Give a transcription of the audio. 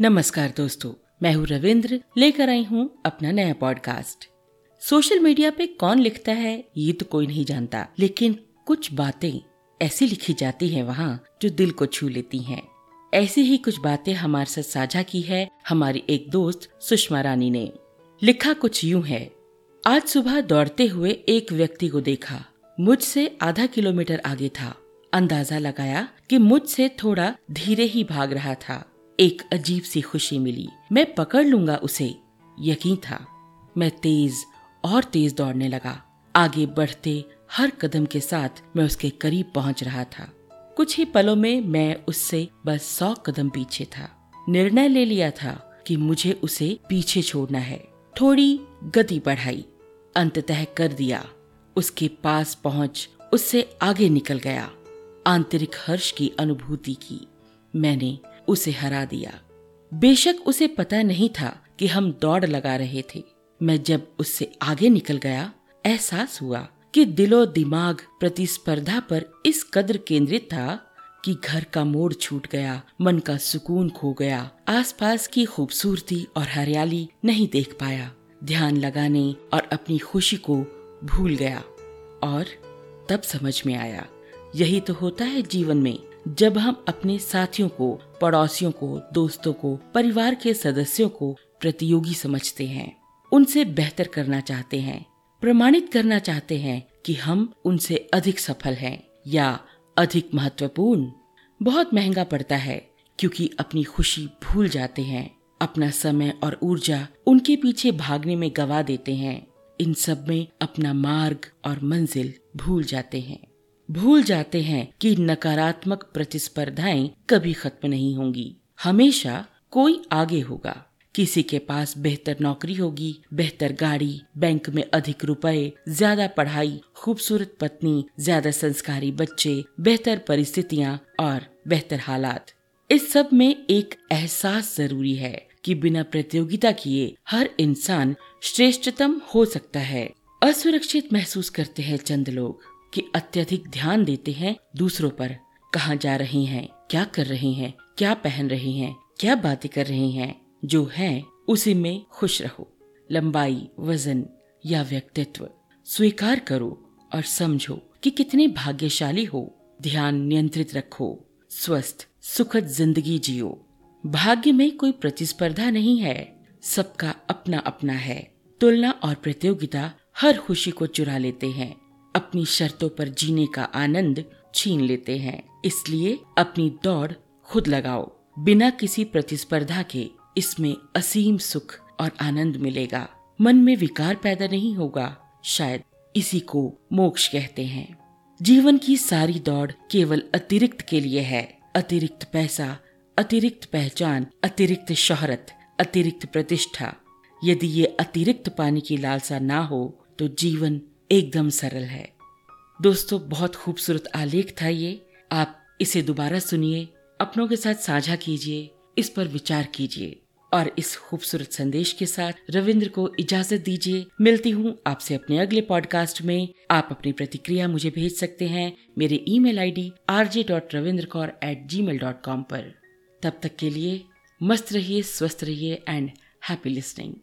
नमस्कार दोस्तों, मैं हूँ रविंद्र, लेकर आई हूँ अपना नया पॉडकास्ट सोशल मीडिया पे कौन लिखता है, ये तो कोई नहीं जानता, लेकिन कुछ बातें ऐसी लिखी जाती हैं वहाँ जो दिल को छू लेती हैं। ऐसी ही कुछ बातें हमारे साथ साझा की है हमारी एक दोस्त सुषमा रानी ने। लिखा कुछ यूँ है, आज सुबह दौड़ते हुए एक व्यक्ति को देखा, मुझसे आधा किलोमीटर आगे था। अंदाज़ा लगाया कि मुझसे थोड़ा धीरे ही भाग रहा था। एक अजीब सी खुशी मिली। मैं पकड़ लूँगा उसे। यकीन था, मैं तेज और तेज दौड़ने लगा। आगे बढ़ते हर कदम के साथ मैं उसके करीब पहुँच रहा था। कुछ ही पलों में मैं उससे बस सौ कदम पीछे था। निर्णय ले लिया था कि मुझे उसे पीछे छोड़ना है। थोड़ी गति बढ़ाई, अंततः कर दिया। उसके पास पहुँच उससे आगे निकल गया। आंतरिक हर्ष की अनुभूति की। मैंने उसे हरा दिया। बेशक उसे पता नहीं था कि हम दौड़ लगा रहे थे। मैं जब उससे आगे निकल गया, एहसास हुआ कि दिलो दिमाग प्रतिस्पर्धा पर इस कदर केंद्रित था कि घर का मोड़ छूट गया, मन का सुकून खो गया, आसपास की खूबसूरती और हरियाली नहीं देख पाया। ध्यान लगाने और अपनी खुशी को भूल गया और तब समझ में आया, यही तो होता है जीवन में। जब हम अपने साथियों को, पड़ोसियों को, दोस्तों को, परिवार के सदस्यों को प्रतियोगी समझते हैं, उनसे बेहतर करना चाहते हैं, प्रमाणित करना चाहते हैं कि हम उनसे अधिक सफल हैं या अधिक महत्वपूर्ण। बहुत महँगा पड़ता है क्योंकि अपनी खुशी भूल जाते हैं, अपना समय और ऊर्जा उनके पीछे भागने में गवा देते हैं, इन सब में अपना मार्ग और मंजिल भूल जाते हैं। भूल जाते हैं कि नकारात्मक प्रतिस्पर्धाएँ कभी खत्म नहीं होंगी। हमेशा कोई आगे होगा। किसी के पास बेहतर नौकरी होगी, बेहतर गाड़ी, बैंक में अधिक रुपए, ज़्यादा पढ़ाई, खूबसूरत पत्नी, ज़्यादा संस्कारी बच्चे, बेहतर परिस्थितियाँ और बेहतर हालात। इस सब में एक एहसास ज़रूरी है कि बिना प्रतियोगिता किए हर इंसान श्रेष्ठतम हो सकता है। असुरक्षित महसूस करते हैं चंद लोग। कि अत्यधिक ध्यान देते हैं दूसरों पर। कहाँ जा रहे हैं? क्या कर रहे हैं? क्या पहन रहे हैं? क्या बातें कर रहे हैं? जो है, उसी में खुश रहो। लंबाई, वज़न या व्यक्तित्व, स्वीकार करो और समझो कि कितने भाग्यशाली हो। ध्यान नियंत्रित रखो। स्वस्थ, सुखद ज़िंदगी जियो। भाग्य में कोई प्रतिस्पर्धा नहीं है। सबका अपना अपना है। तुलना और प्रतियोगिता हर खुशी को चुरा लेते हैं। अपनी शर्तों पर जीने का आनंद छीन लेते हैं। इसलिए अपनी दौड़ खुद लगाओ। बिना किसी प्रतिस्पर्धा के इसमें असीम सुख और आनंद मिलेगा। मन में विकार पैदा नहीं होगा। शायद इसी को मोक्ष कहते हैं। जीवन की सारी दौड़ केवल अतिरिक्त के लिए है। अतिरिक्त पैसा, अतिरिक्त पहचान, अतिरिक्त शोहरत, अतिरिक्त प्रतिष्ठा। यदि ये अतिरिक्त पाने की लालसा ना हो तो जीवन एकदम सरल है। दोस्तों, बहुत खूबसूरत आलेख था ये। आप इसे दोबारा सुनिए, अपनों के साथ साझा कीजिए, इस पर विचार कीजिए और इस खूबसूरत संदेश के साथ रविंद्र को इजाज़त दीजिए। मिलती हूँ आपसे अपने अगले पॉडकास्ट में। आप अपनी प्रतिक्रिया मुझे भेज सकते हैं। मेरे email ID RJ dot Ravindra Kaur at gmail dot com पर। तब तक के लिए मस्त रहिए, स्वस्थ रहिए एंड हैप्पी लिसनिंग